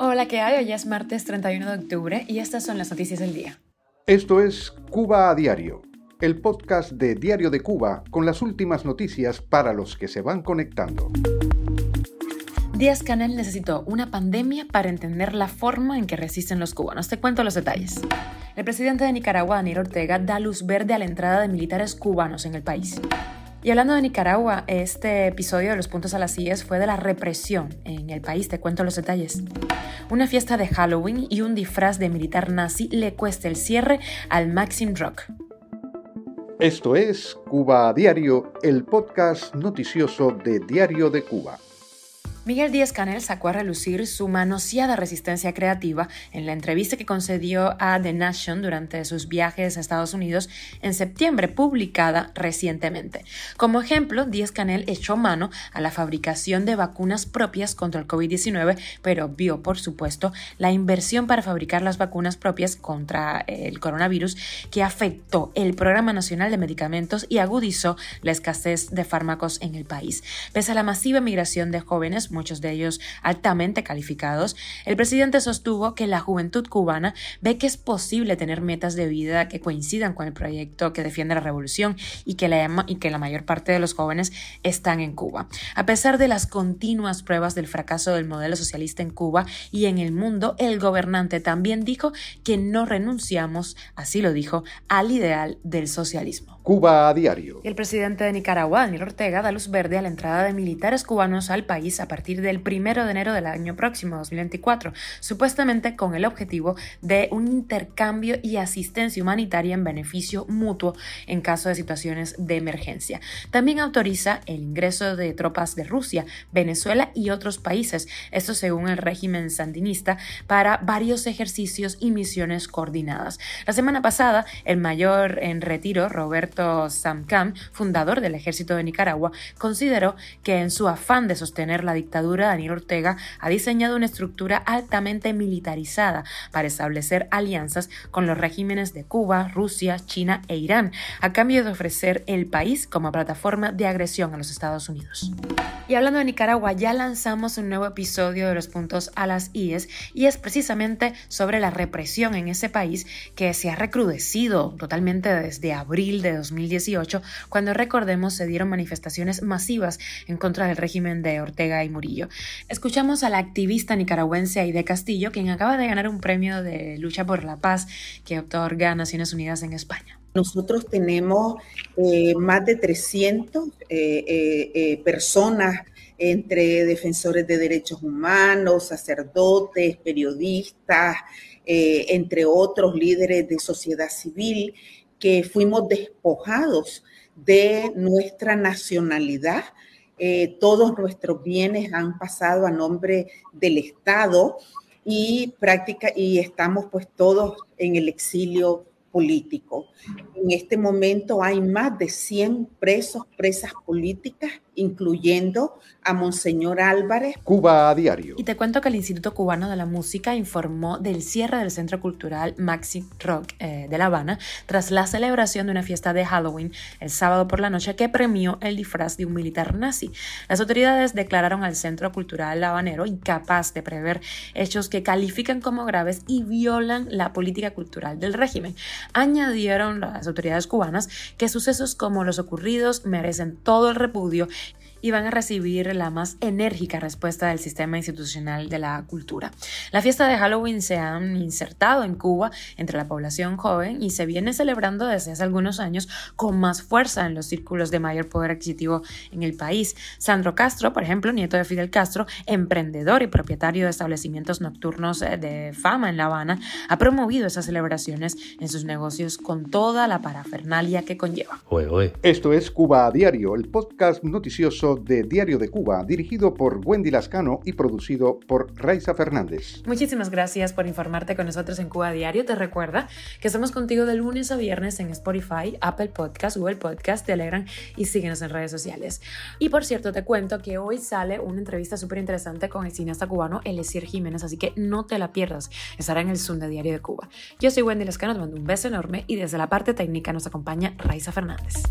Hola, ¿qué hay? Hoy es martes 31 de octubre y estas son las noticias del día. Esto es Cuba a Diario, el podcast de Diario de Cuba con las últimas noticias para los que se van conectando. Díaz Canel necesitó una pandemia para entender la forma en que resisten los cubanos. Te cuento los detalles. El presidente de Nicaragua, Daniel Ortega, da luz verde a la entrada de militares cubanos en el país. Y hablando de Nicaragua, este episodio de los puntos a las sillas fue de la represión en el país, te cuento los detalles. Una fiesta de Halloween y un disfraz de militar nazi le cuesta el cierre al Maxim Rock. Esto es Cuba a Diario, el podcast noticioso de Diario de Cuba. Miguel Díaz Canel sacó a relucir su manoseada resistencia creativa en la entrevista que concedió a The Nation durante sus viajes a Estados Unidos en septiembre, publicada recientemente. Como ejemplo, Díaz Canel echó mano a la fabricación de vacunas propias contra el COVID-19, pero vio, por supuesto, la inversión para fabricar las vacunas propias contra el coronavirus que afectó el Programa Nacional de Medicamentos y agudizó la escasez de fármacos en el país. Pese a la masiva migración de jóvenes, muchos de ellos altamente calificados, el presidente sostuvo que la juventud cubana ve que es posible tener metas de vida que coincidan con el proyecto que defiende la revolución y que la, y que la mayor parte de los jóvenes están en Cuba. A pesar de las continuas pruebas del fracaso del modelo socialista en Cuba y en el mundo, el gobernante también dijo que no renunciamos, así lo dijo, al ideal del socialismo. Cuba a diario. El presidente de Nicaragua, Daniel Ortega, da luz verde a la entrada de militares cubanos al país a partir del primero de enero del año próximo, 2024, supuestamente con el objetivo de un intercambio y asistencia humanitaria en beneficio mutuo en caso de situaciones de emergencia. También autoriza el ingreso de tropas de Rusia, Venezuela y otros países, esto según el régimen sandinista, para varios ejercicios y misiones coordinadas. La semana pasada, el mayor en retiro, Roberto Samcam, fundador del ejército de Nicaragua, consideró que en su afán de sostener la dictadura, Daniel Ortega ha diseñado una estructura altamente militarizada para establecer alianzas con los regímenes de Cuba, Rusia, China e Irán, a cambio de ofrecer el país como plataforma de agresión a los Estados Unidos. Y hablando de Nicaragua, ya lanzamos un nuevo episodio de los puntos a las IES y es precisamente sobre la represión en ese país que se ha recrudecido totalmente desde abril de 2018, cuando recordemos se dieron manifestaciones masivas en contra del régimen de Ortega y Murillo Escuchamos a la activista nicaragüense Aide Castillo, quien acaba de ganar un premio de lucha por la paz que otorga Naciones Unidas en España. Nosotros tenemos eh, más de 300 eh, eh, personas entre defensores de derechos humanos, sacerdotes, periodistas, entre otros líderes de sociedad civil, que fuimos despojados de nuestra nacionalidad eh, todos nuestros bienes han pasado a nombre del Estado y práctica y estamos pues todos en el exilio político. En este momento hay más de 100 presos, presas políticas incluyendo a Monseñor Álvarez. Cuba a diario. Y te cuento que el Instituto Cubano de la Música informó del cierre del Centro Cultural Maxi Rock eh, de La Habana tras la celebración de una fiesta de Halloween el sábado por la noche que premió el disfraz de un militar nazi. Las autoridades declararon al Centro Cultural Habanero incapaz de prever hechos que califican como graves y violan la política cultural del régimen. Añadieron las autoridades cubanas que sucesos como los ocurridos merecen todo el repudio y van a recibir la más enérgica respuesta del sistema institucional de la cultura. La fiesta de Halloween se ha insertado en Cuba entre la población joven y se viene celebrando desde hace algunos años con más fuerza en los círculos de mayor poder adquisitivo en el país. Sandro Castro, por ejemplo, nieto de Fidel Castro, emprendedor y propietario de establecimientos nocturnos eh, de fama en La Habana, ha promovido esas celebraciones en sus negocios con toda la parafernalia que conlleva. Esto es Cuba a Diario, el podcast noticioso de Diario de Cuba, dirigido por Wendy Lascano y producido por Raiza Fernández. Muchísimas gracias por informarte con nosotros en Cuba Diario. Te recuerda que estamos contigo de lunes a viernes en Spotify, Apple Podcast, Google Podcast, Telegram y síguenos en redes sociales. Y por cierto, te cuento que hoy sale una entrevista súper interesante con el cineasta cubano Elisier Jiménez, así que no te la pierdas. Estará en el Zoom de Diario de Cuba. Yo soy Wendy Lascano, te mando un beso enorme y desde la parte técnica nos acompaña Raiza Fernández.